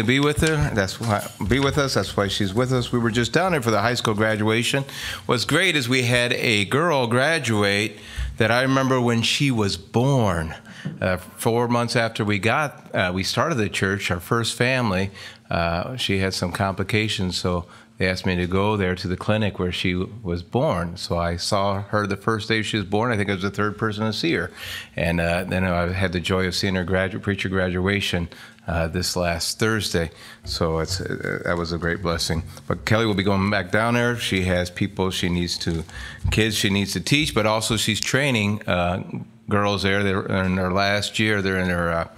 To be with her. That's why be with us. That's why she's with us. We were just down there for the high school graduation. What's great is we had a girl graduate that I remember when she was born. Uh, four months after we got, uh, we started the church, our first family. Uh, she had some complications, so they asked me to go there to the clinic where she was born. So I saw her the first day she was born. I think I was the third person to see her, and uh, then I had the joy of seeing her graduate preacher graduation uh, this last Thursday. So it's uh, that was a great blessing. But Kelly will be going back down there. She has people she needs to, kids she needs to teach, but also she's training uh, girls there. They're in their last year. They're in their uh,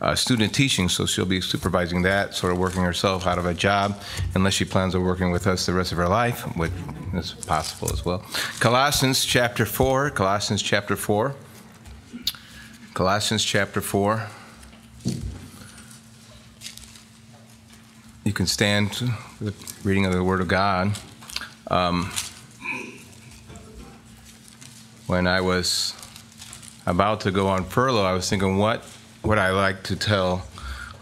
uh, student teaching, so she'll be supervising that, sort of working herself out of a job, unless she plans on working with us the rest of her life, which is possible as well. Colossians chapter 4, Colossians chapter 4, Colossians chapter 4. You can stand for the reading of the Word of God. Um, when I was about to go on furlough, I was thinking, what would I like to tell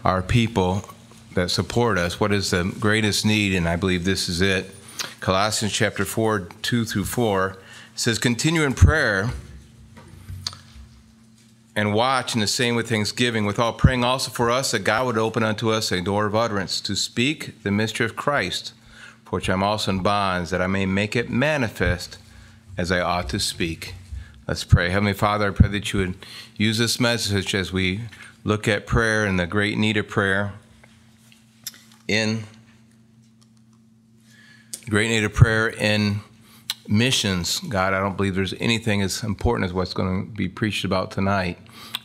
our people that support us? What is the greatest need? And I believe this is it. Colossians chapter 4, 2 through 4 says, Continue in prayer and watch, and the same with thanksgiving, with all praying also for us that God would open unto us a door of utterance to speak the mystery of Christ, for which I'm also in bonds, that I may make it manifest as I ought to speak. Let's pray. Heavenly Father, I pray that you would use this message as we look at prayer and the great need of prayer in great need of prayer in missions. God, I don't believe there's anything as important as what's going to be preached about tonight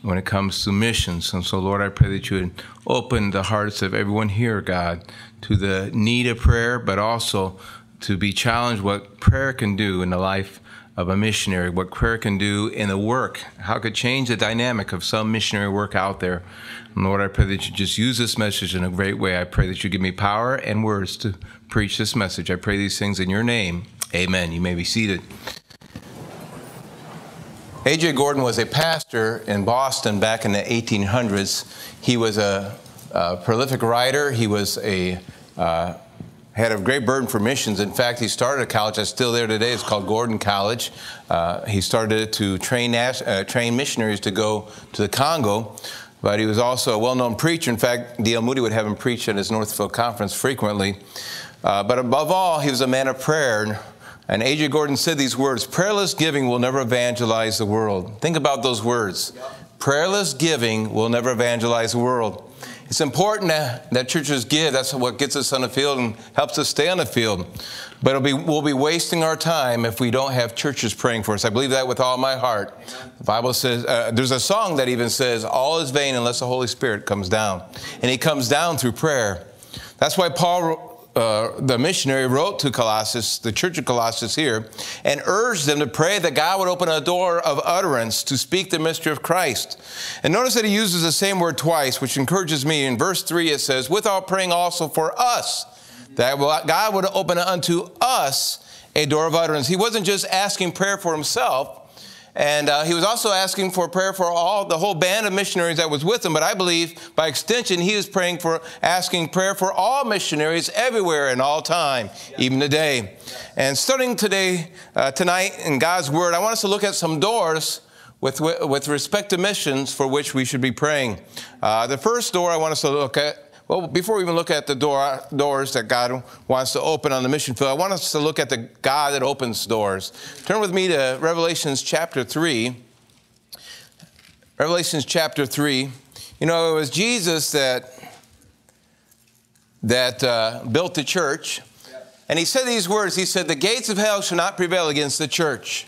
when it comes to missions. And so, Lord, I pray that you would open the hearts of everyone here, God, to the need of prayer, but also to be challenged what prayer can do in the life of a missionary, what prayer can do in the work, how it could change the dynamic of some missionary work out there. Lord, I pray that you just use this message in a great way. I pray that you give me power and words to preach this message. I pray these things in your name. Amen. You may be seated. A.J. Gordon was a pastor in Boston back in the 1800s. He was a, a prolific writer. He was a uh, had a great burden for missions. In fact, he started a college that's still there today. It's called Gordon College. Uh, he started to train uh, train missionaries to go to the Congo. But he was also a well-known preacher. In fact, D.L. Moody would have him preach at his Northfield conference frequently. Uh, but above all, he was a man of prayer. And A.J. Gordon said these words Prayerless giving will never evangelize the world. Think about those words. Prayerless giving will never evangelize the world. It's important that, churches give. That's what gets us on the field and helps us stay on the field. But be, we'll be wasting our time if we don't have churches praying for us. I believe that with all my heart. The Bible says, uh, there's a song that even says, All is vain unless the Holy Spirit comes down. And He comes down through prayer. That's why Paul uh, the missionary wrote to Colossus, the church of Colossus here, and urged them to pray that God would open a door of utterance to speak the mystery of Christ. And notice that he uses the same word twice, which encourages me. In verse 3, it says, without praying also for us, that God would open unto us a door of utterance. He wasn't just asking prayer for himself, and uh, he was also asking for prayer for all the whole band of missionaries that was with him. But I believe by extension, he was praying for asking prayer for all missionaries everywhere and all time, yeah. even today. Yeah. And starting today, uh, tonight in God's Word, I want us to look at some doors with, with respect to missions for which we should be praying. Uh, the first door I want us to look at well, before we even look at the door, doors that God wants to open on the mission field, I want us to look at the God that opens doors. Turn with me to Revelations chapter 3. Revelations chapter 3. You know, it was Jesus that, that uh, built the church. And he said these words He said, The gates of hell shall not prevail against the church.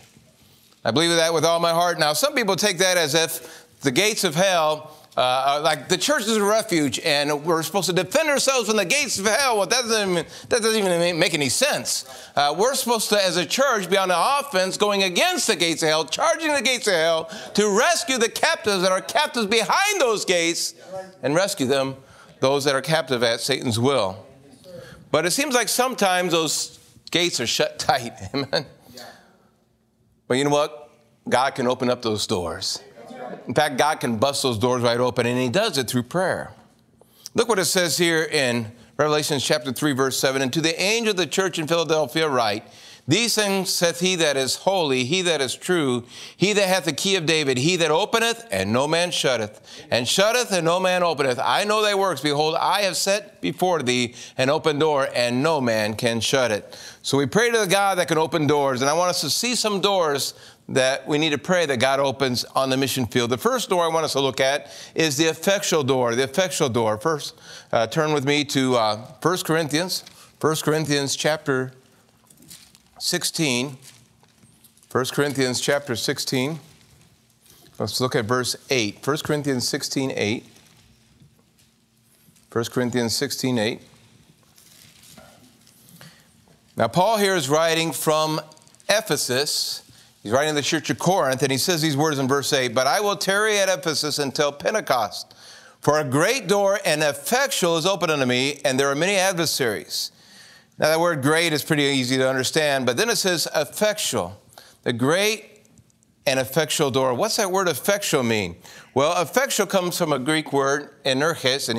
I believe that with all my heart. Now, some people take that as if the gates of hell uh, like the church is a refuge and we're supposed to defend ourselves from the gates of hell. Well, that doesn't even, that doesn't even make any sense. Uh, we're supposed to, as a church, be on the offense going against the gates of hell, charging the gates of hell to rescue the captives that are captives behind those gates and rescue them, those that are captive at Satan's will. But it seems like sometimes those gates are shut tight. Amen. But you know what? God can open up those doors. In fact, God can bust those doors right open, and He does it through prayer. Look what it says here in Revelation chapter 3, verse 7. And to the angel of the church in Philadelphia, write, These things saith he that is holy, he that is true, he that hath the key of David, he that openeth, and no man shutteth, and shutteth, and no man openeth. I know thy works. Behold, I have set before thee an open door, and no man can shut it. So we pray to the God that can open doors, and I want us to see some doors that we need to pray that God opens on the mission field. The first door I want us to look at is the effectual door. The effectual door. First, uh, turn with me to uh, 1 Corinthians, 1 Corinthians chapter 16. 1 Corinthians chapter 16. Let's look at verse 8. 1 Corinthians 16, 8. 1 Corinthians 16, 8. Now, Paul here is writing from Ephesus He's writing to the church of Corinth, and he says these words in verse 8 But I will tarry at Ephesus until Pentecost, for a great door and effectual is open unto me, and there are many adversaries. Now, that word great is pretty easy to understand, but then it says effectual. The great and effectual door. What's that word effectual mean? Well, effectual comes from a Greek word, energes, and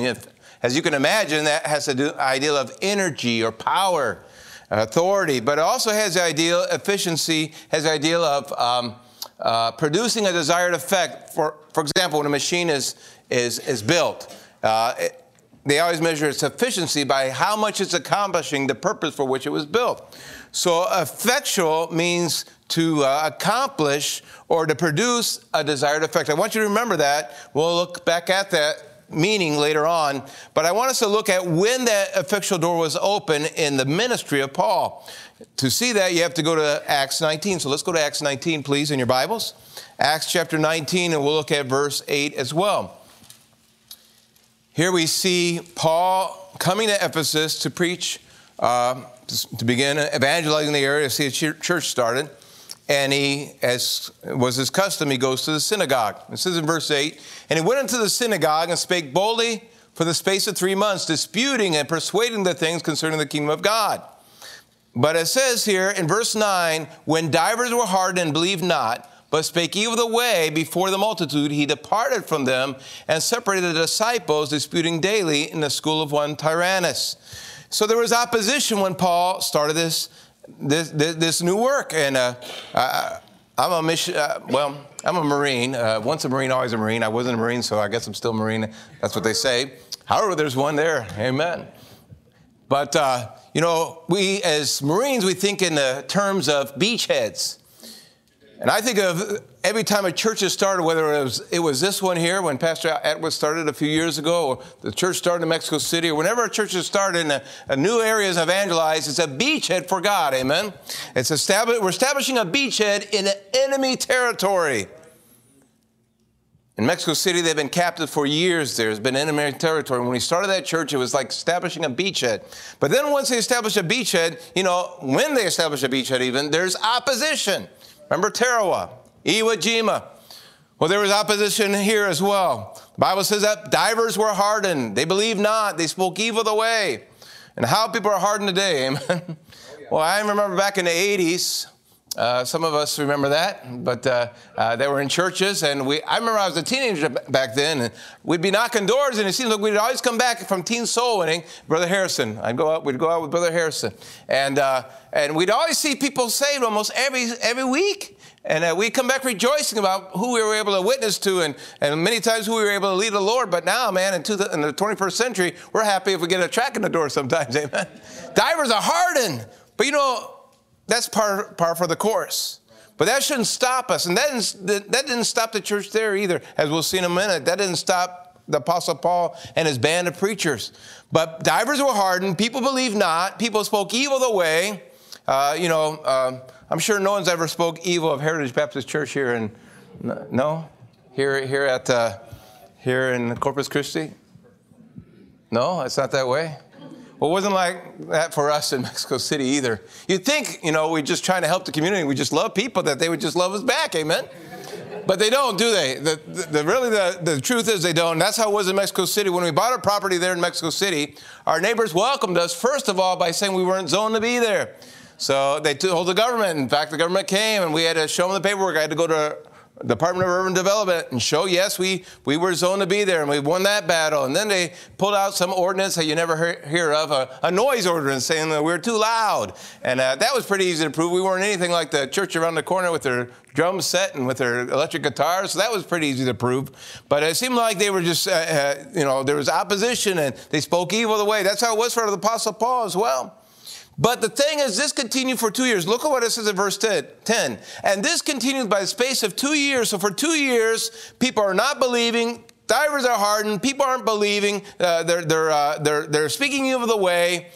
as you can imagine, that has the idea of energy or power authority, but it also has the ideal efficiency, has the ideal of um, uh, producing a desired effect. For, for example, when a machine is, is, is built, uh, it, they always measure its efficiency by how much it's accomplishing the purpose for which it was built. So, effectual means to uh, accomplish or to produce a desired effect. I want you to remember that. We'll look back at that meaning later on. But I want us to look at when that effectual door was open in the ministry of Paul. To see that, you have to go to Acts 19. So let's go to Acts 19, please, in your Bibles. Acts chapter 19, and we'll look at verse 8 as well. Here we see Paul coming to Ephesus to preach, uh, to begin evangelizing the area, to see a church started and he, as was his custom, he goes to the synagogue. This is in verse 8, and he went into the synagogue and spake boldly for the space of three months, disputing and persuading the things concerning the kingdom of God. But it says here in verse 9, when divers were hardened and believed not, but spake evil the way before the multitude, he departed from them and separated the disciples, disputing daily in the school of one Tyrannus. So there was opposition when Paul started this this, this, this new work. And uh, I, am a mission, uh, well, I'm a Marine. Uh, once a Marine, always a Marine. I wasn't a Marine, so I guess I'm still a Marine. That's what they say. However, there's one there. Amen. But, uh, you know, we as Marines, we think in the terms of beachheads. And I think of every time a church is started, whether it was, it was this one here when Pastor Atwood started a few years ago, or the church started in Mexico City, or whenever a church is started and a, a new area is evangelized, it's a beachhead for God. Amen. It's we're establishing a beachhead in enemy territory. In Mexico City, they've been captive for years. There's been enemy territory. When we started that church, it was like establishing a beachhead. But then once they establish a beachhead, you know, when they establish a beachhead even, there's opposition. Remember Tarawa, Iwo Jima. Well, there was opposition here as well. The Bible says that divers were hardened. They believed not. They spoke evil the way. And how people are hardened today, amen. Well, I remember back in the 80s, uh, some of us remember that, but uh, uh, they were in churches, and we. I remember I was a teenager back then, and we'd be knocking doors, and it seemed like we'd always come back from teen soul winning. Brother Harrison, I'd go out. We'd go out with Brother Harrison, and uh, and we'd always see people saved almost every every week. And uh, we come back rejoicing about who we were able to witness to and, and many times who we were able to lead the Lord. But now, man, in, the, in the 21st century, we're happy if we get a track in the door sometimes, amen. Divers are hardened. But you know, that's part, part for the course. But that shouldn't stop us. And that didn't, that didn't stop the church there either, as we'll see in a minute. That didn't stop the Apostle Paul and his band of preachers. But divers were hardened. People believed not. People spoke evil the way. Uh, you know, um, I'm sure no one's ever spoke evil of Heritage Baptist Church here in, no? Here, here at, uh, here in Corpus Christi? No, it's not that way. Well, it wasn't like that for us in Mexico City either. You'd think, you know, we're just trying to help the community. We just love people that they would just love us back. Amen. But they don't, do they? The, the, the, really, the, the truth is they don't. And that's how it was in Mexico City. When we bought our property there in Mexico City, our neighbors welcomed us, first of all, by saying we weren't zoned to be there. So they told the government. In fact, the government came and we had to show them the paperwork. I had to go to Department of Urban Development and show, yes, we, we were zoned to be there and we won that battle. And then they pulled out some ordinance that you never hear of, a, a noise ordinance saying that we are too loud. And uh, that was pretty easy to prove. We weren't anything like the church around the corner with their drum set and with their electric guitars. So that was pretty easy to prove. But it seemed like they were just, uh, uh, you know, there was opposition and they spoke evil the way. That's how it was for the Apostle Paul as well. But the thing is, this continued for two years. Look at what it says in verse 10. And this continued by the space of two years. So for two years, people are not believing. Divers are hardened. People aren't believing. Uh, they're, they're, uh, they're, they're speaking of the way.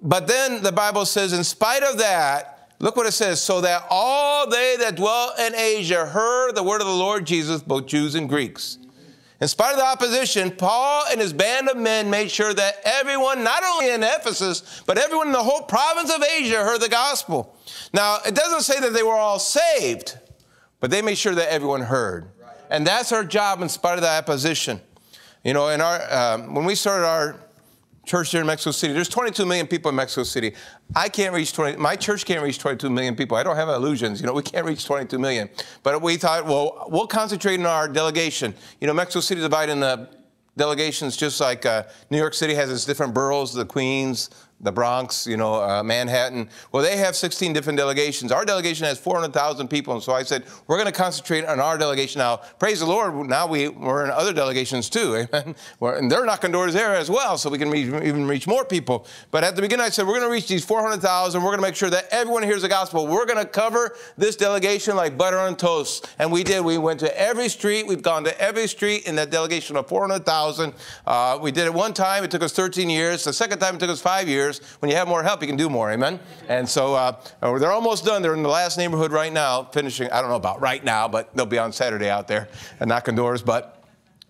But then the Bible says, in spite of that, look what it says. So that all they that dwell in Asia heard the word of the Lord Jesus, both Jews and Greeks. In spite of the opposition, Paul and his band of men made sure that everyone, not only in Ephesus, but everyone in the whole province of Asia heard the gospel. Now, it doesn't say that they were all saved, but they made sure that everyone heard. And that's our job in spite of the opposition. You know, in our, um, when we started our church here in Mexico City. There's 22 million people in Mexico City. I can't reach 20, my church can't reach 22 million people. I don't have illusions. You know, we can't reach 22 million. But we thought, well, we'll concentrate on our delegation. You know, Mexico City divided into delegations just like uh, New York City has its different boroughs, the Queens, the Bronx, you know, uh, Manhattan. Well, they have 16 different delegations. Our delegation has 400,000 people. And so I said, we're going to concentrate on our delegation now. Praise the Lord, now we, we're in other delegations too. Amen. We're, and they're knocking doors there as well, so we can reach, even reach more people. But at the beginning, I said, we're going to reach these 400,000. We're going to make sure that everyone hears the gospel. We're going to cover this delegation like butter on toast. And we did. We went to every street. We've gone to every street in that delegation of 400,000. Uh, we did it one time. It took us 13 years. The second time, it took us five years years. When you have more help, you can do more. Amen. And so uh, uh, they're almost done. They're in the last neighborhood right now, finishing. I don't know about right now, but they'll be on Saturday out there and knocking doors. But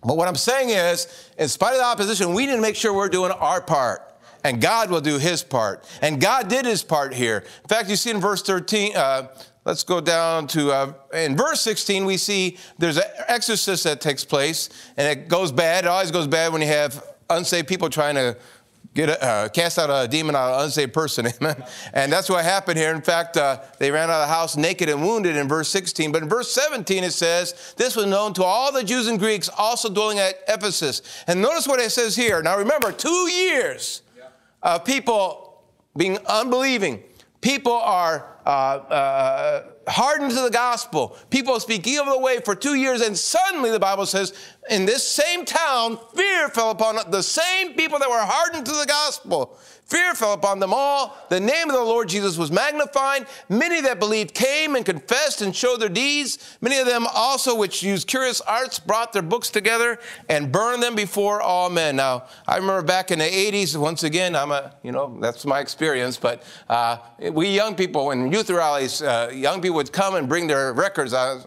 but what I'm saying is, in spite of the opposition, we need to make sure we're doing our part and God will do his part. And God did his part here. In fact, you see in verse 13, uh, let's go down to, uh, in verse 16, we see there's an exorcist that takes place, and it goes bad. It always goes bad when you have unsaved people trying to get a, uh, cast out a demon out of an unsaved person. Amen. And that's what happened here. In fact, uh, they ran out of the house naked and wounded in verse 16. But in verse 17, it says, This was known to all the Jews and Greeks also dwelling at Ephesus. And notice what it says here. Now remember, two years of people being unbelieving. People are uh, uh, hardened to the gospel. People speak evil of the way for two years, and suddenly the Bible says, in this same town, fear fell upon the same people that were hardened to the gospel. Fear fell upon them all. The name of the Lord Jesus was magnified. Many that believed came and confessed and showed their deeds. Many of them also, which used curious arts, brought their books together and burned them before all men. Now, I remember back in the 80s, once again, I'm a, you know, that's my experience, but uh, we young people in youth rallies, uh, young people would come and bring their records. Uh,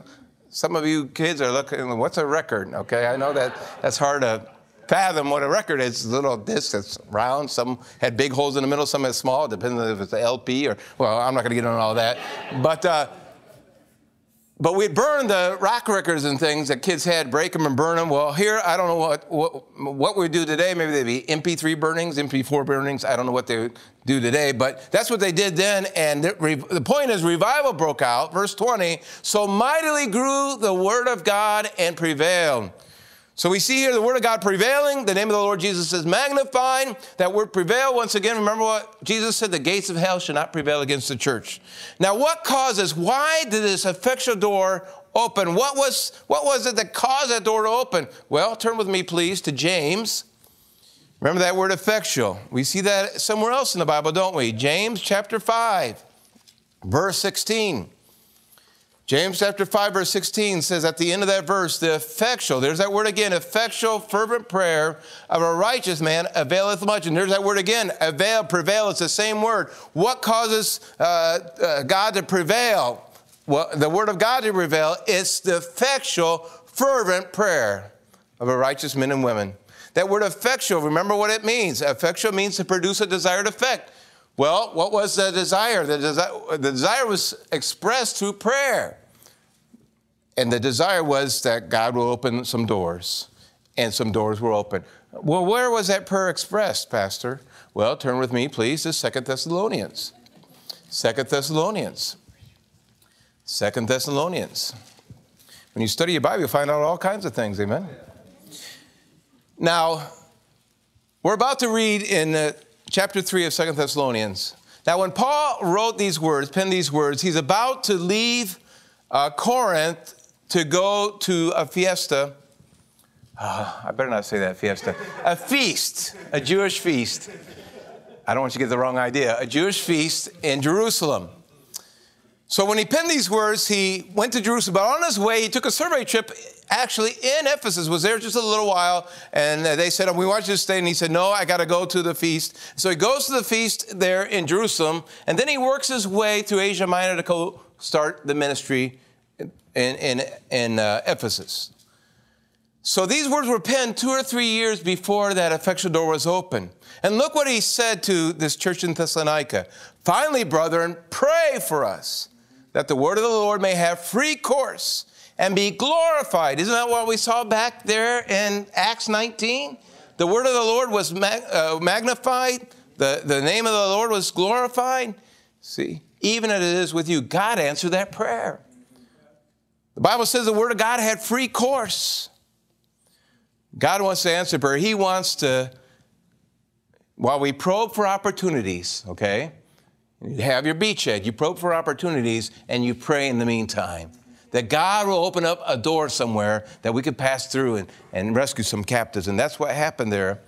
some of you kids are looking, what's a record? Okay, I know that that's hard to fathom what a record is. It's a little disc that's round. Some had big holes in the middle, some had small, depending if it's an LP or, well, I'm not going to get into all that. But, uh, but we'd burn the rock records and things that kids had, break them and burn them. Well, here, I don't know what, what, what we do today. Maybe they'd be MP3 burnings, MP4 burnings. I don't know what they do today, but that's what they did then. And the, the point is, revival broke out. Verse 20 so mightily grew the word of God and prevailed. So we see here the word of God prevailing. The name of the Lord Jesus is magnified. That word prevail, once again, remember what Jesus said the gates of hell shall not prevail against the church. Now, what causes, why did this effectual door open? What was, what was it that caused that door to open? Well, turn with me, please, to James. Remember that word effectual. We see that somewhere else in the Bible, don't we? James chapter 5, verse 16. James chapter 5, verse 16 says at the end of that verse, the effectual, there's that word again, effectual, fervent prayer of a righteous man availeth much. And there's that word again, avail, prevail, it's the same word. What causes uh, uh, God to prevail? Well, the word of God to prevail, it's the effectual, fervent prayer of a righteous men and women. That word effectual, remember what it means. Effectual means to produce a desired effect. Well, what was the desire? The, desi- the desire was expressed through prayer. And the desire was that God will open some doors, and some doors were open. Well, where was that prayer expressed, Pastor? Well, turn with me, please, to Second Thessalonians. Second Thessalonians. Second Thessalonians. When you study your Bible, you'll find out all kinds of things, amen? Now, we're about to read in uh, chapter 3 of Second Thessalonians. Now, when Paul wrote these words, penned these words, he's about to leave uh, Corinth to go to a fiesta. Uh, I better not say that fiesta. A feast, a Jewish feast. I don't want you to get the wrong idea. A Jewish feast in Jerusalem. So when he penned these words, he went to Jerusalem. But on his way, he took a survey trip actually in Ephesus, was there just a little while. And they said, We want you to stay. And he said, No, I got to go to the feast. So he goes to the feast there in Jerusalem. And then he works his way through Asia Minor to go start the ministry in, in, in uh, Ephesus. So these words were penned two or three years before that effectual door was open. And look what he said to this church in Thessalonica. Finally, brethren, pray for us that the word of the Lord may have free course and be glorified. Isn't that what we saw back there in Acts 19? The word of the Lord was uh, magnified, the, the name of the Lord was glorified. See, even as it is with you, God answered that prayer. The Bible says the word of God had free course. God wants to answer prayer. He wants to, while we probe for opportunities, okay? You have your beachhead, you probe for opportunities, and you pray in the meantime. That God will open up a door somewhere that we could pass through and, and rescue some captives. And that's what happened there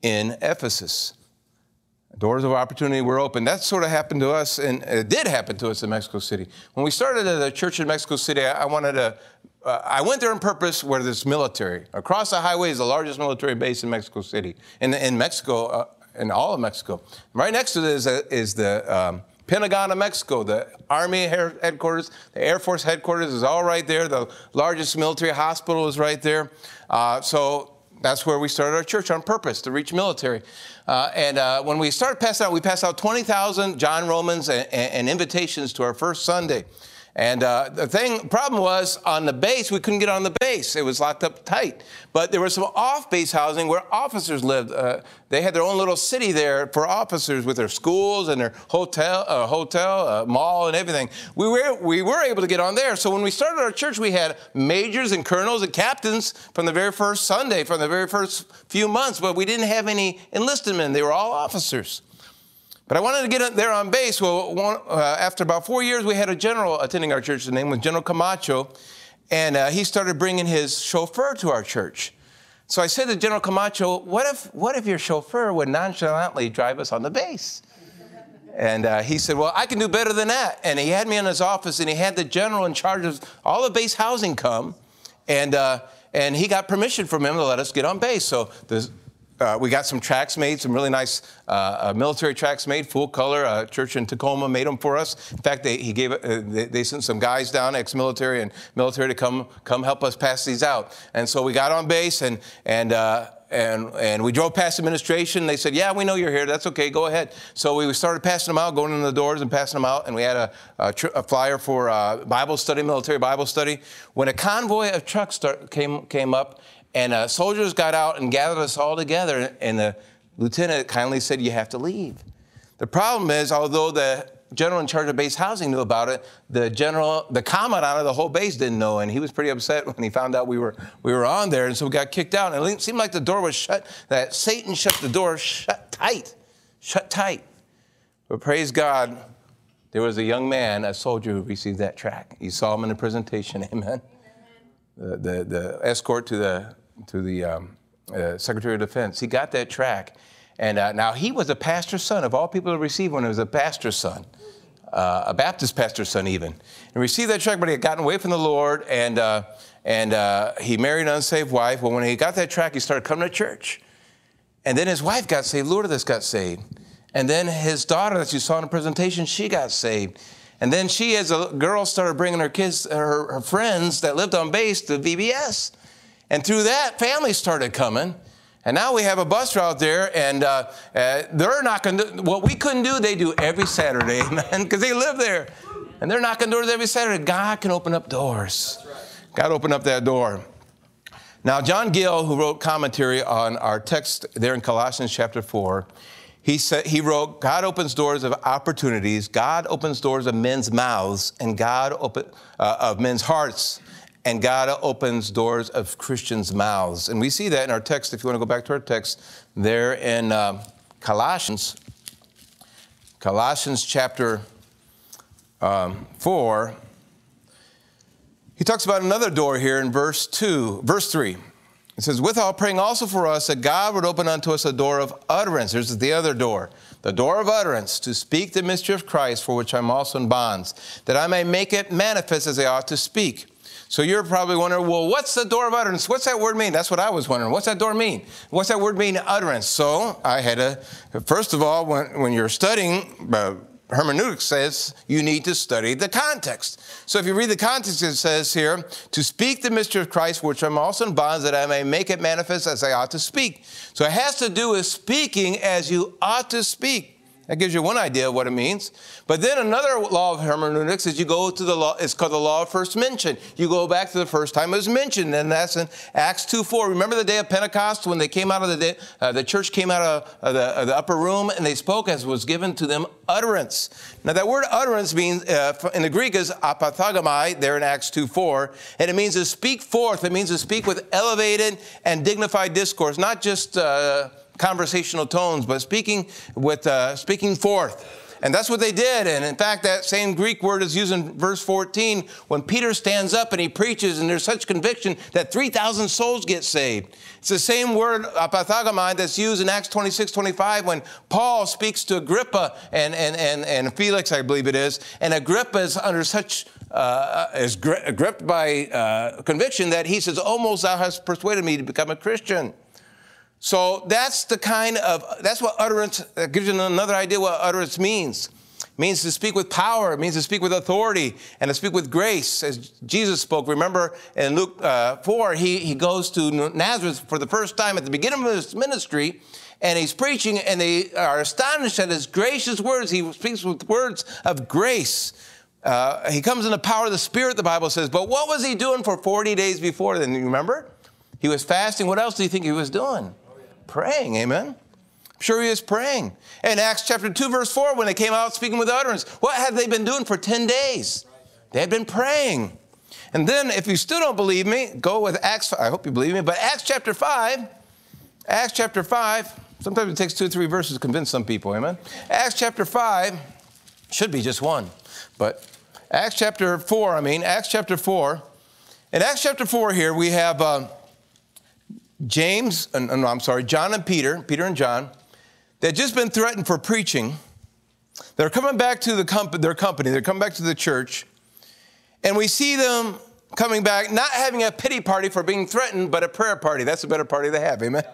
in Ephesus. Doors of opportunity were open. That sort of happened to us, and it did happen to us in Mexico City. When we started the church in Mexico City, I wanted to, uh, I went there on purpose where there's military. Across the highway is the largest military base in Mexico City. In, in Mexico, uh, in all of Mexico. Right next to it is, a, is the um, Pentagon of Mexico, the Army headquarters, the Air Force headquarters is all right there. The largest military hospital is right there. Uh, so that's where we started our church on purpose to reach military. Uh, and uh, when we started passing out, we passed out 20,000 John Romans and, and, invitations to our first Sunday. And uh, the thing, problem was on the base, we couldn't get on the base. It was locked up tight. But there was some off-base housing where officers lived. Uh, they had their own little city there for officers with their schools and their hotel, uh, hotel, uh, mall, and everything. We were we were able to get on there. So when we started our church, we had majors and colonels and captains from the very first Sunday, from the very first few months. But we didn't have any enlisted men. They were all officers. But I wanted to get there on base. Well, one, uh, after about four years, we had a general attending our church. His name was General Camacho, and uh, he started bringing his chauffeur to our church. So I said to General Camacho, "What if, what if your chauffeur would nonchalantly drive us on the base?" And uh, he said, Well, I can do better than that. And he had me in his office and he had the general in charge of all the base housing come. And, uh, and he got permission from him to let us get on base. So the uh, we got some tracks made, some really nice uh, uh, military tracks made, full color. A church in Tacoma made them for us. In fact, they, he gave, uh, they, they, sent some guys down, ex-military and military, to come come help us pass these out. And so we got on base and and. Uh, and, and we drove past administration. They said, Yeah, we know you're here. That's okay. Go ahead. So we started passing them out, going in the doors and passing them out. And we had a, a, tr- a flyer for uh, Bible study, military Bible study. When a convoy of trucks start, came, came up and uh, soldiers got out and gathered us all together, and the lieutenant kindly said, You have to leave. The problem is, although the general in charge of base housing knew about it, the general, the commandant of the whole base didn't know, and he was pretty upset when he found out we were, we were on there, and so we got kicked out. And it seemed like the door was shut, that Satan shut the door shut tight, shut tight. But praise God, there was a young man, a soldier, who received that track. You saw him in the presentation, amen. The, the, the escort to the to the um, uh, Secretary of Defense. He got that track. And uh, now he was a pastor's son. Of all people to receive one, he was a pastor's son, uh, a Baptist pastor's son even. And received that track, but he had gotten away from the Lord and, uh, and uh, he married an unsaved wife. Well, when he got that track, he started coming to church. And then his wife got saved, Lourdes got saved. And then his daughter that you saw in the presentation, she got saved. And then she, as a girl, started bringing her kids, her, her friends that lived on base to VBS. And through that, families started coming. And now we have a bus route there, and uh, uh, they're knocking. What we couldn't do, they do every Saturday, man, because they live there. And they're knocking doors every Saturday. God can open up doors. God open up that door. Now, John Gill, who wrote commentary on our text there in Colossians chapter 4, he, said, he wrote, God opens doors of opportunities, God opens doors of men's mouths, and God open, uh, of men's hearts, and God opens doors of Christians' mouths. And we see that in our text, if you want to go back to our text, there in uh, Colossians, Colossians chapter um, 4. He talks about another door here in verse 2, verse 3. It says, Withal praying also for us that God would open unto us a door of utterance. There's the other door. The door of utterance to speak the mystery of Christ, for which I'm also in bonds, that I may make it manifest as I ought to speak. So you're probably wondering, well, what's the door of utterance? What's that word mean? That's what I was wondering. What's that door mean? What's that word mean, utterance? So I had a, first of all, when, when you're studying, uh, hermeneutics says you need to study the context. So if you read the context, it says here, to speak the mystery of Christ, which I'm also in bonds, that I may make it manifest as I ought to speak. So it has to do with speaking as you ought to speak. That gives you one idea of what it means. But then another law of hermeneutics is you go to the law, it's called the law of first mention. You go back to the first time it was mentioned, and that's in Acts 2 4. Remember the day of Pentecost when they came out of the day, uh, the church came out of, the, the, upper room and they spoke as was given to them utterance. Now that word utterance means, uh, in the Greek is apathagomai, there in Acts 2 4, and it means to speak forth. It means to speak with elevated and dignified discourse, not just. Uh, conversational tones, but speaking with uh, speaking forth. And that's what they did. And in fact, that same Greek word is used in verse 14 when Peter stands up and he preaches, and there's such conviction that 3,000 souls get saved. It's the same word, apathagomai, that's used in Acts 26, 25 when Paul speaks to Agrippa and, and, and, and Felix, I believe it is. And Agrippa is under such uh, is gripped by uh, conviction that he says, Almost thou hast persuaded me to become a Christian. So that's the kind of, that's what utterance, that gives you another idea what utterance means. It means to speak with power, it means to speak with authority, and to speak with grace, as Jesus spoke. Remember in Luke uh, 4, he, he goes to Nazareth for the first time at the beginning of his ministry, and he's preaching, and they are astonished at his gracious words. He speaks with words of grace. Uh, he comes in the power of the Spirit, the Bible says. But what was he doing for 40 days before then? You remember? He was fasting. What else do you think he was doing? Praying, amen? I'm sure he was praying. In Acts chapter 2, verse 4, when they came out speaking with utterance, what had they been doing for 10 days? They had been praying. And then, if you still don't believe me, go with Acts, I hope you believe me, but Acts chapter 5, Acts chapter 5, sometimes it takes two or three verses to convince some people, amen? Acts chapter 5, should be just one, but Acts chapter 4, I mean, Acts chapter 4. In Acts chapter 4 here, we have. Uh, James, uh, no, I'm sorry, John and Peter, Peter and John, they had just been threatened for preaching. They're coming back to the comp- their company, they're coming back to the church, and we see them coming back, not having a pity party for being threatened, but a prayer party. That's a better party to have, amen?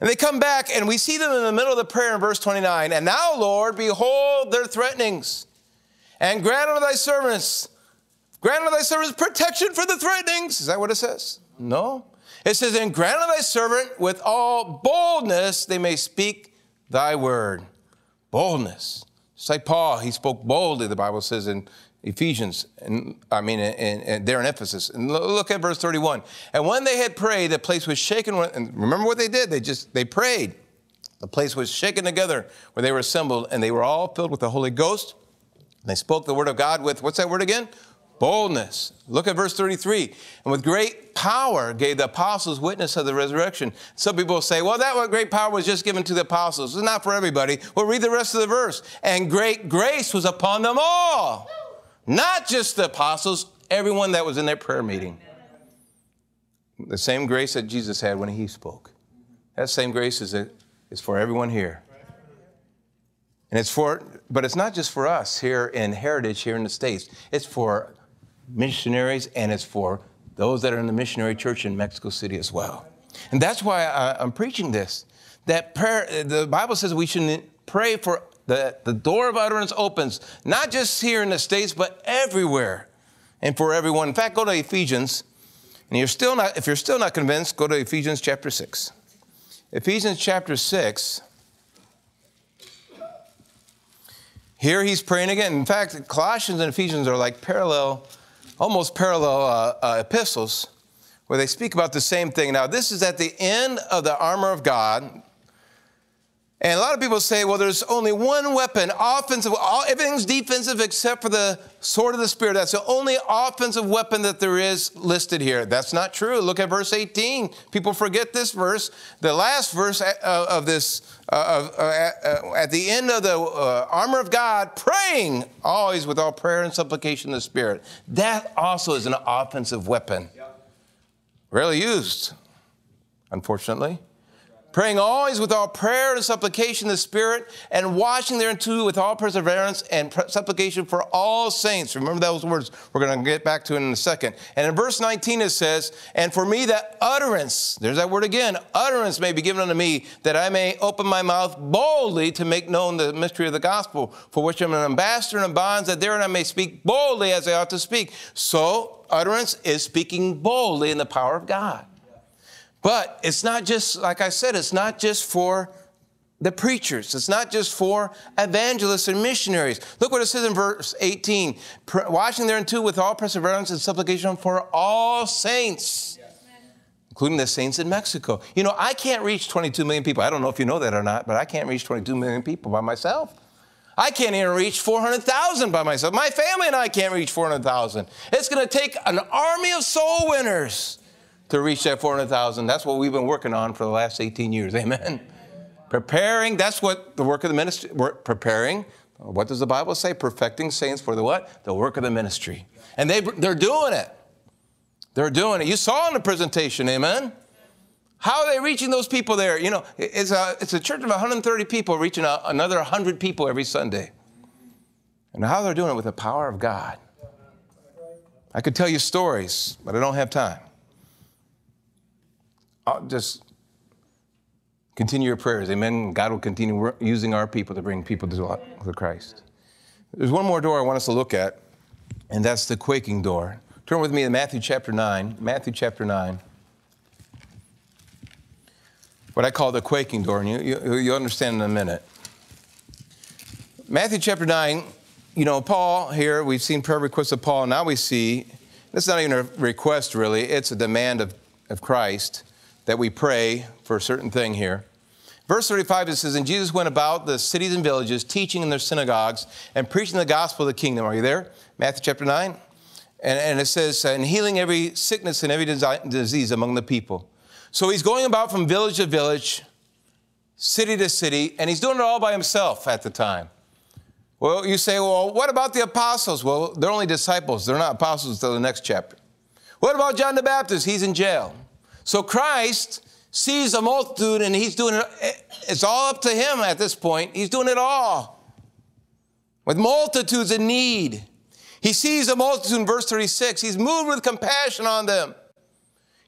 And they come back, and we see them in the middle of the prayer in verse 29. And now, Lord, behold their threatenings, and grant unto thy servants, grant unto thy servants protection for the threatenings. Is that what it says? No. It says, And grant unto thy servant with all boldness they may speak thy word. Boldness. It's like Paul, he spoke boldly, the Bible says in Ephesians, and I mean, in, in, there in Ephesus. And look at verse 31. And when they had prayed, the place was shaken. And remember what they did? They just, they prayed. The place was shaken together where they were assembled, and they were all filled with the Holy Ghost. And they spoke the word of God with, what's that word again? Boldness. Look at verse 33. And with great power gave the apostles witness of the resurrection. Some people say, well, that great power was just given to the apostles. It's not for everybody. Well, read the rest of the verse. And great grace was upon them all. Not just the apostles, everyone that was in that prayer meeting. The same grace that Jesus had when he spoke. That same grace is, is for everyone here. And it's for, but it's not just for us here in Heritage, here in the States. It's for missionaries, and it's for those that are in the missionary church in Mexico City as well. And that's why I, am preaching this. That prayer, the Bible says we should pray for the, the door of utterance opens, not just here in the States, but everywhere and for everyone. In fact, go to Ephesians. And you're still not, if you're still not convinced, go to Ephesians chapter 6. Ephesians chapter 6. Here he's praying again. In fact, Colossians and Ephesians are like parallel, almost parallel uh, uh, epistles where they speak about the same thing. Now, this is at the end of the armor of God. And a lot of people say, well, there's only one weapon, offensive, all, everything's defensive except for the sword of the Spirit. That's the only offensive weapon that there is listed here. That's not true. Look at verse 18. People forget this verse. The last verse uh, of this, uh, uh, at the end of the uh, armor of God, praying always with all prayer and supplication of the Spirit. That also is an offensive weapon. Rarely used, unfortunately praying always with all prayer and supplication in the Spirit, and watching thereunto with all perseverance and supplication for all saints. Remember those words we're going to get back to in a second. And in verse 19 it says, And for me that utterance, there's that word again, utterance may be given unto me, that I may open my mouth boldly to make known the mystery of the gospel, for which I'm an ambassador in bonds, that therein I may speak boldly as I ought to speak. So, utterance is speaking boldly in the power of God. But it's not just, like I said, it's not just for the preachers. It's not just for evangelists and missionaries. Look what it says in verse 18 watching thereunto with all perseverance and supplication for all saints, yes. including the saints in Mexico. You know, I can't reach 22 million people. I don't know if you know that or not, but I can't reach 22 million people by myself. I can't even reach 400,000 by myself. My family and I can't reach 400,000. It's going to take an army of soul winners to reach that 400,000. That's what we've been working on for the last 18 years. Amen. Preparing, that's what the work of the ministry, preparing. What does the Bible say? Perfecting saints for the what? The work of the ministry. And they, they're doing it. They're doing it. You saw in the presentation, amen? How are they reaching those people there? You know, it's a, it's a church of 130 people reaching a, another 100 people every Sunday. And how they're doing it with the power of God. I could tell you stories, but I don't have time. I'll just continue your prayers. Amen. God will continue using our people to bring people to, Christ. There's one more door I want us to look at, and that's the quaking door. Turn with me to Matthew chapter 9. Matthew chapter 9. What I call the quaking door, and you, you, you'll understand in a minute. Matthew chapter 9, you know, Paul here, we've seen prayer requests of Paul. Now we see, it's not even a request really, it's a demand of, of Christ that we pray for a certain thing here. Verse 35, it says, And Jesus went about the cities and villages, teaching in their synagogues and preaching the gospel of the kingdom. Are you there? Matthew chapter 9. And, and it says, And healing every sickness and every disease among the people. So he's going about from village to village, city to city, and he's doing it all by himself at the time. Well, you say, well, what about the apostles? Well, they're only disciples. They're not apostles until the next chapter. What about John the Baptist? He's in jail. So Christ sees a multitude and he's doing it, it's all up to him at this point. He's doing it all with multitudes in need. He sees a multitude in verse 36. He's moved with compassion on them.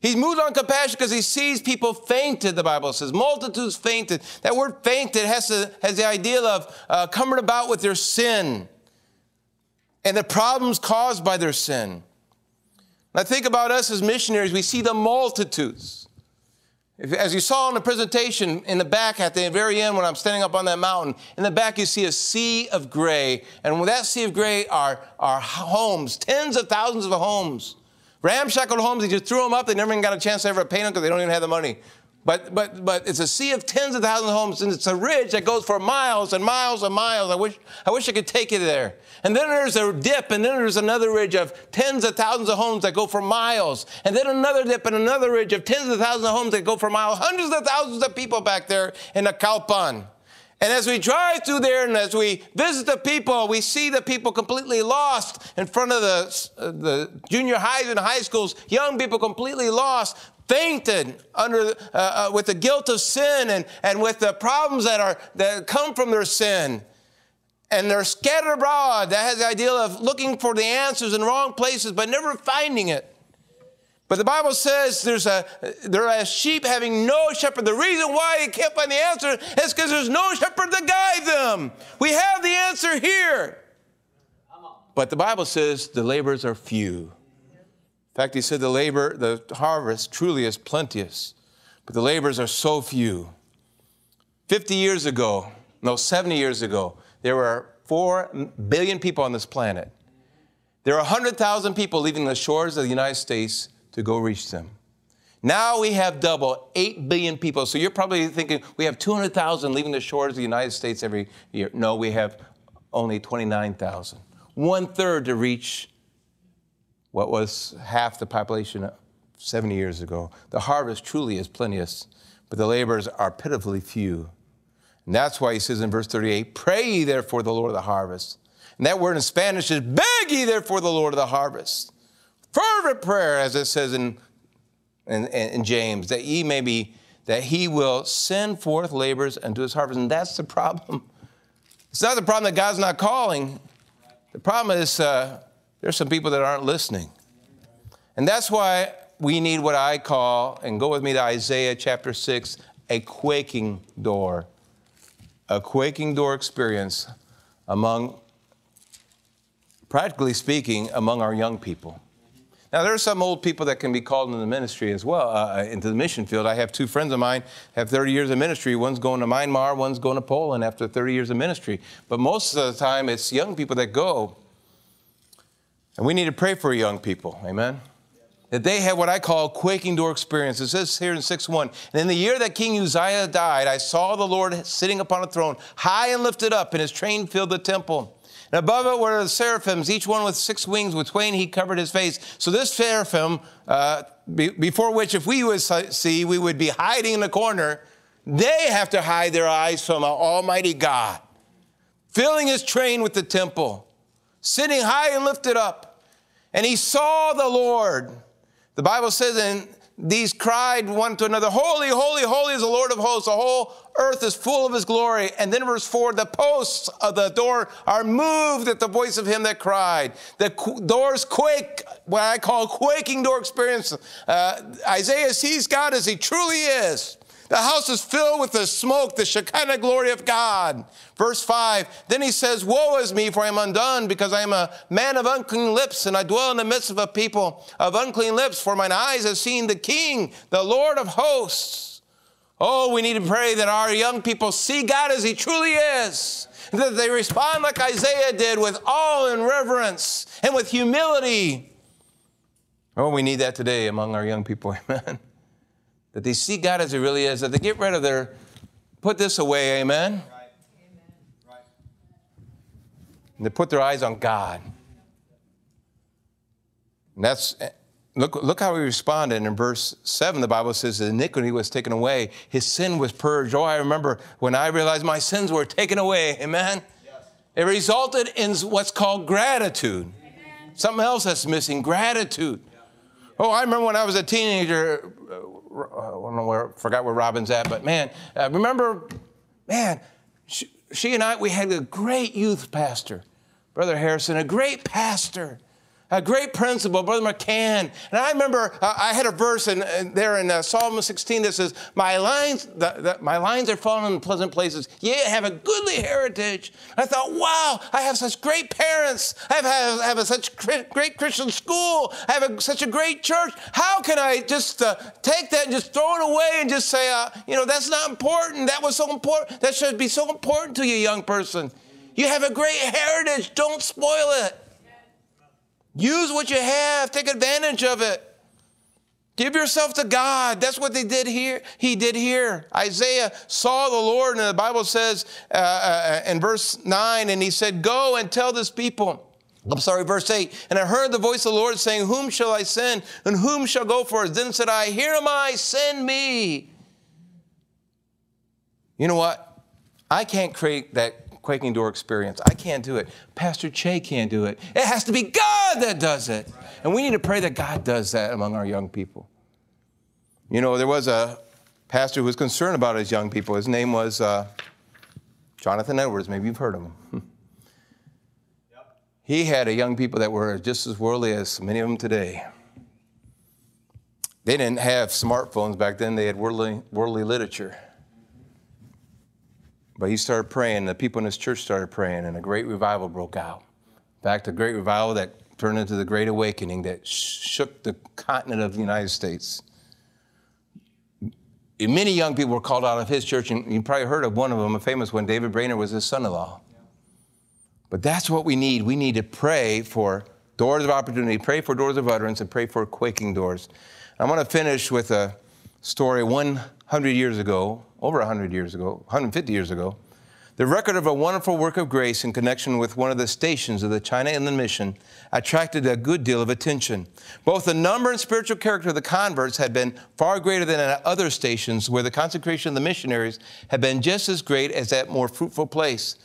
He's moved on compassion because he sees people fainted, the Bible says. Multitudes fainted. That word fainted has, to, has the idea of uh, coming about with their sin and the problems caused by their sin. I think about us as missionaries, we see the multitudes. As you saw in the presentation in the back at the very end when I'm standing up on that mountain, in the back you see a sea of gray. And with that sea of gray are, are homes, tens of thousands of homes. Ramshackle homes, they just threw them up. They never even got a chance to ever paint them because they don't even have the money. But, but, but it's a sea of tens of thousands of homes, and it's a ridge that goes for miles and miles and miles. I wish, I wish I could take you there. And then there's a dip, and then there's another ridge of tens of thousands of homes that go for miles. And then another dip and another ridge of tens of thousands of homes that go for miles. Hundreds of thousands of people back there in the Calpan. And as we drive through there and as we visit the people, we see the people completely lost in front of the, uh, the junior highs and high schools, young people completely lost, fainted under, uh, uh, with the guilt of sin and, and with the problems that, are, that come from their sin. And they're scattered abroad. That has the idea of looking for the answers in wrong places, but never finding it. But the Bible says there's a, they're as sheep having no shepherd. The reason why you can't find the answer is because there's no shepherd to guide them. We have the answer here. But the Bible says the laborers are few. In fact, he said the labor, the harvest truly is plenteous, but the laborers are so few. 50 years ago, no, 70 years ago, there were 4 billion people on this planet. There are 100,000 people leaving the shores of the United States to go reach them. Now we have double, 8 billion people. So you're probably thinking we have 200,000 leaving the shores of the United States every year. No, we have only 29,000. One third to reach what was half the population 70 years ago. The harvest truly is plenteous, but the laborers are pitifully few. And that's why he says in verse 38 Pray ye therefore the Lord of the harvest. And that word in Spanish is beg ye therefore the Lord of the harvest. Fervent prayer, as it says in, in, in James, that ye may be, that he will send forth laborers unto his harvest. And that's the problem. It's not the problem that God's not calling. The problem is uh, there's some people that aren't listening. And that's why we need what I call, and go with me to Isaiah chapter 6, a quaking door a quaking door experience among, practically speaking, among our young people. Now, there are some old people that can be called into the ministry as well, uh, uh into the mission field. I have two friends of mine have 30 years of ministry. One's going to Myanmar, one's going to Poland after 30 years of ministry. But most of the time, it's young people that go. And we need to pray for young people. Amen that they have what I call quaking door experience. It says here in 6 1, and in the year that King Uzziah died, I saw the Lord sitting upon a throne, high and lifted up, and his train filled the temple. And above it were the seraphims, each one with six wings. With twain he covered his face. So this seraphim, uh, be, before which if we would see, we would be hiding in the corner, they have to hide their eyes from Almighty God, filling his train with the temple, sitting high and lifted up. And he saw the Lord the Bible says, and these cried one to another, Holy, holy, holy is the Lord of hosts. The whole earth is full of his glory. And then verse 4 the posts of the door are moved at the voice of him that cried. The doors quake, what I call quaking door experience. Uh, Isaiah sees God as he truly is. The house is filled with the smoke, the Shekinah glory of God. Verse 5 Then he says, Woe is me, for I am undone, because I am a man of unclean lips, and I dwell in the midst of a people of unclean lips, for mine eyes have seen the King, the Lord of hosts. Oh, we need to pray that our young people see God as he truly is, that they respond like Isaiah did with awe and reverence and with humility. Oh, we need that today among our young people. Amen that they see God as He really is, that they get rid of their, put this away, amen? Right. Right. And they put their eyes on God. And that's, eh, look, look how he responded in verse 7. The Bible says, the iniquity was taken away, his sin was purged. Oh, I remember when I realized my sins were taken away, amen? Yes. It resulted in what's called gratitude. Amen. Something else that's missing gratitude. Yeah. Oh, I remember when I was a teenager, I don't know where, forgot where Robin's at, but man, uh, remember, man, she, she and I, we had a great youth pastor, Brother Harrison, a great pastor a great principle, Brother McCann. And I remember uh, I had a verse in, in there in uh, Psalm 16 that says, "My lines, the, the, my lines are fallen in pleasant places. Yea, I have a goodly heritage." I thought, "Wow, I have such great parents. I have, have, have a, such great Christian school. I have a, such a great church. How can I just uh, take that and just throw it away and just say, uh, you know, that's not important. That was so important. That should be so important to you, young person. You have a great heritage. Don't spoil it." Use what you have, take advantage of it. Give yourself to God. That's what they did here. He did here. Isaiah saw the Lord, and the Bible says uh, uh, in verse 9, and he said, Go and tell this people. I'm sorry, verse 8. And I heard the voice of the Lord saying, Whom shall I send? And whom shall go for us? Then said I, Here am I, send me. You know what? I can't create that quaking door experience. I can't do it. Pastor Che can't do it. It has to be God that does it. And we need to pray that God does that among our young people. You know, there was a pastor who was concerned about his young people. His name was uh, Jonathan Edwards. Maybe you've heard of him. He had a young people that were just as worldly as many of them today. They didn't have smartphones back then, they had worldly, worldly literature. But he started praying, the people in his church started praying, and a great revival broke out. In fact, a great revival that turned into the Great Awakening that shook the continent of the United States. Many young people were called out of his church, and you probably heard of one of them, a famous one. David Brainerd was his son in law. But that's what we need. We need to pray for doors of opportunity, pray for doors of utterance, and pray for quaking doors. I want to finish with a story 100 years ago, over 100 years ago, 150 years ago. The record of a wonderful work of grace in connection with one of the stations of the China Inland Mission attracted a good deal of attention. Both the number and spiritual character of the converts had been far greater than at other stations where the consecration of the missionaries had been just as great as that more fruitful place.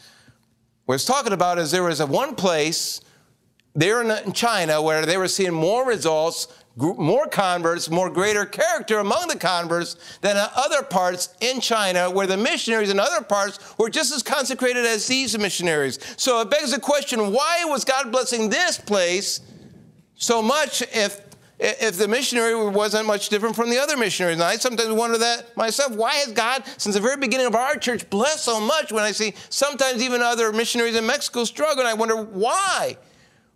What it's talking about is there was a one place there in China where they were seeing more results more converts, more greater character among the converts than other parts in China where the missionaries in other parts were just as consecrated as these missionaries. So it begs the question why was God blessing this place so much if if the missionary wasn't much different from the other missionaries. And I sometimes wonder that myself. Why has God, since the very beginning of our church, blessed so much when I see sometimes even other missionaries in Mexico struggle? And I wonder why.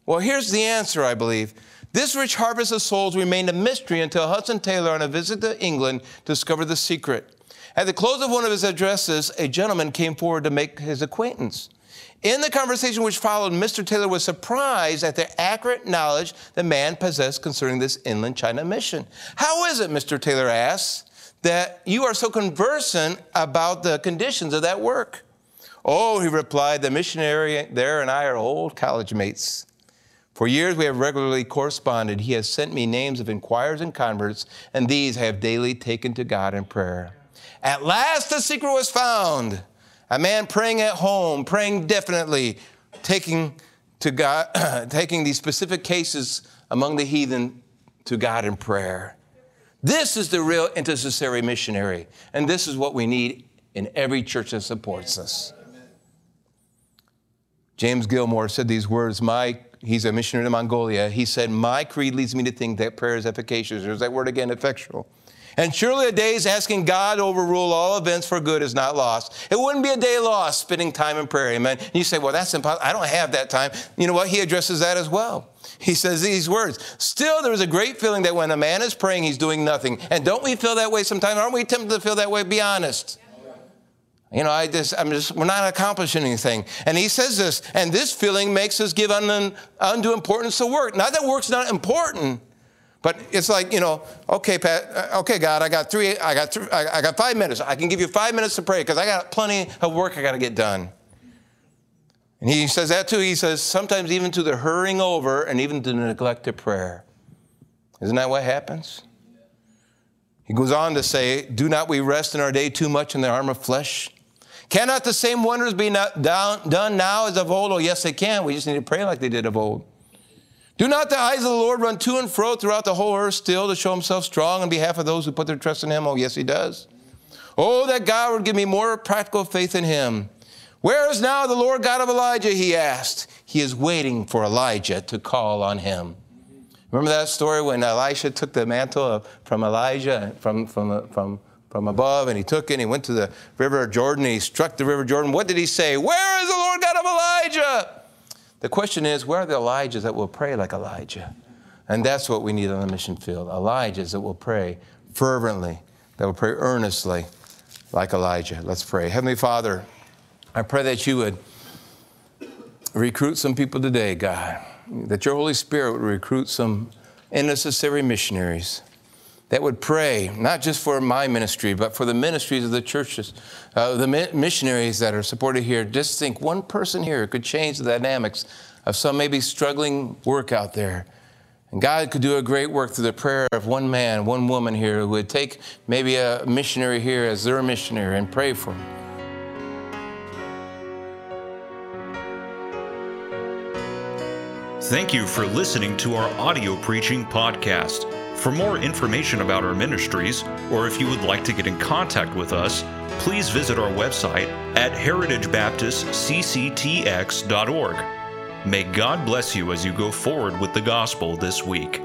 Well, here's the answer, I believe. This rich harvest of souls remained a mystery until Hudson Taylor, on a visit to England, discovered the secret. At the close of one of his addresses, a gentleman came forward to make his acquaintance. In the conversation which followed, Mr. Taylor was surprised at the accurate knowledge the man possessed concerning this inland China mission. How is it, Mr. Taylor asked, that you are so conversant about the conditions of that work? Oh, he replied, the missionary there and I are old college mates. For years we have regularly corresponded. He has sent me names of inquirers and converts, and these I have daily taken to God in prayer. At last the secret was found. A man praying at home, praying definitely, taking to God, taking these specific cases among the heathen to God in prayer. This is the real intercessory missionary, and this is what we need in every church that supports us. James Gilmour said these words My he's a missionary to Mongolia, he said, My creed leads me to think that prayer is efficacious. There's that word again, effectual. And surely a day's asking God to overrule all events for good is not lost. It wouldn't be a day lost spending time in prayer, amen. And you say, well, that's impossible. I don't have that time. You know what? He addresses that as well. He says these words Still, there is a great feeling that when a man is praying, he's doing nothing. And don't we feel that way sometimes? Aren't we tempted to feel that way? Be honest. You know, I just, I'm just, we're not accomplishing anything. And he says this, and this feeling makes us give undue, undue importance to work. Not that work's not important, but it's like, you know, okay, Pat, uh, okay, God, I got three, I got, three, I got five minutes. I can give you five minutes to pray because I got plenty of work I got to get done. And he says that too. He says sometimes even to the hurrying over and even to the neglect of prayer. Isn't that what happens? He goes on to say, Do not we rest in our day too much in the arm of flesh? Cannot the same wonders be done now as of old? Oh, yes, they can. We just need to pray like they did of old. Do not the eyes of the Lord run to and fro throughout the whole earth still to show himself strong on behalf of those who put their trust in him? Oh, yes, he does. Oh, that God would give me more practical faith in him. Where is now the Lord God of Elijah? He asked. He is waiting for Elijah to call on him. Remember that story when Elisha took the mantle from Elijah, from, from, from from above, and he took it and he went to the river Jordan and he struck the river Jordan. What did he say? Where is the Lord God of Elijah? The question is, where are the Elijahs that will pray like Elijah? And that's what we need on the mission field Elijahs that will pray fervently, that will pray earnestly like Elijah. Let's pray. Heavenly Father, I pray that you would recruit some people today, God, that your Holy Spirit would recruit some intercessory missionaries that would pray, not just for my ministry, but for the ministries of the churches, uh, the missionaries that are supported here. Just think one person here could change the dynamics of some maybe struggling work out there. And God could do a great work through the prayer of one man, one woman here who would take maybe a missionary here as their missionary and pray for them. Thank you for listening to our audio preaching podcast. For more information about our ministries, or if you would like to get in contact with us, please visit our website at heritagebaptistcctx.org. May God bless you as you go forward with the gospel this week.